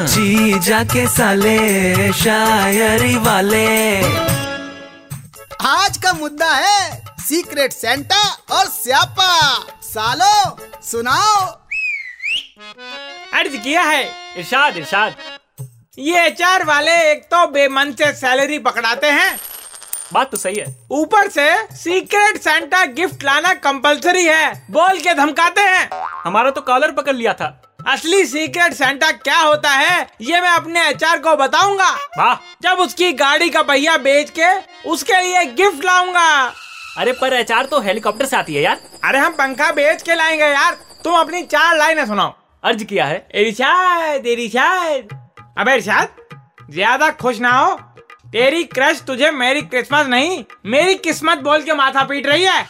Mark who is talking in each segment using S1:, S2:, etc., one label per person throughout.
S1: जी जाके साले शायरी वाले।
S2: आज का मुद्दा है सीक्रेट सेंटा और स्यापा। सालो सुनाओ।
S3: अर्ज़ किया है।
S4: इरशाद इरशाद।
S3: ये एचआर वाले एक तो बेमन से सैलरी पकड़ाते हैं।
S4: बात तो सही है।
S3: ऊपर से सीक्रेट सेंटा गिफ्ट लाना कंपलसरी है। बोल के धमकाते हैं।
S4: हमारा तो कॉलर पकड़ लिया था।
S3: असली सीक्रेट सेंटा क्या होता है ये मैं अपने एचआर को बताऊँगा।
S4: वाह।
S3: जब उसकी गाड़ी का पहिया बेच के उसके लिए गिफ्ट लाऊँगा।
S4: अरे पर एचआर तो हेलीकॉप्टर से आती है यार।
S3: अरे हम पंखा बेच के लाएँगे यार। तुम अपनी चार लाइनें सुनाओ।
S4: अर्ज़ किया है।
S3: इरशाद इरशाद। अबे इरशाद ज़्यादा खुश ना हो। तेरी क्रश तुझे मेरी क्रिसमस नहीं मेरी किस्मत बोल के माथा पीट रही है।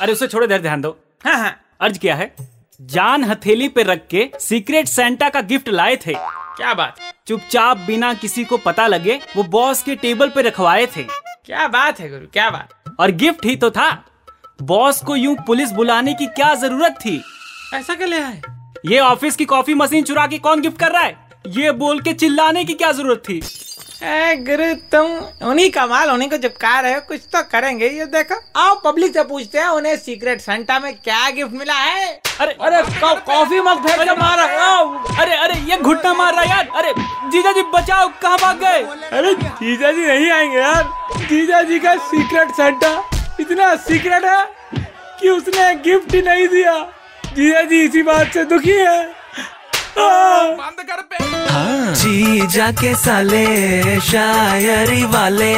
S4: अरे उसे छोड़ो देर ध्यान दो।
S3: हाँ हाँ।
S4: अर्ज़ किया है। जान हथेली पे रख के सीक्रेट सेंटा का गिफ्ट लाए थे।
S3: क्या बात?
S4: चुपचाप बिना किसी को पता लगे वो बॉस के टेबल पे रखवाए थे।
S3: क्या बात है गुरु क्या बात?
S4: और गिफ्ट ही तो था। बॉस को यूँ पुलिस बुलाने की क्या ज़रूरत थी?
S3: ऐसा क्या ले आए?
S4: ये ऑफ़िस की कॉफ़ी मशीन चुरा के कौन गिफ्ट कर रहा है? ये बोल के चिल्लाने की क्या ज़रूरत थी?
S3: गुरु तुम उन्हीं का माल उन्हीं को चिपका रहे हो कुछ तो करेंगे। ये देखो आओ पब्लिक से पूछते हैं उन्हें सीक्रेट सेंटा में क्या गिफ्ट मिला है?
S4: अरे
S3: अरे कॉफ़ी मग फेंक के मारा।
S4: अरे अरे ये घुटना मार रहा है यार। अरे जीजा जी बचाओ कहाँ भाग गए?
S3: अरे जीजा जी नहीं आएँगे यार। जीजा जी का सीक्रेट सेंटा इतना सीक्रेट है कि उसने गिफ्ट ही नहीं दिया। जीजा जी इसी बात से दुखी है। आ,
S1: जी जाके साले शायरी वाले।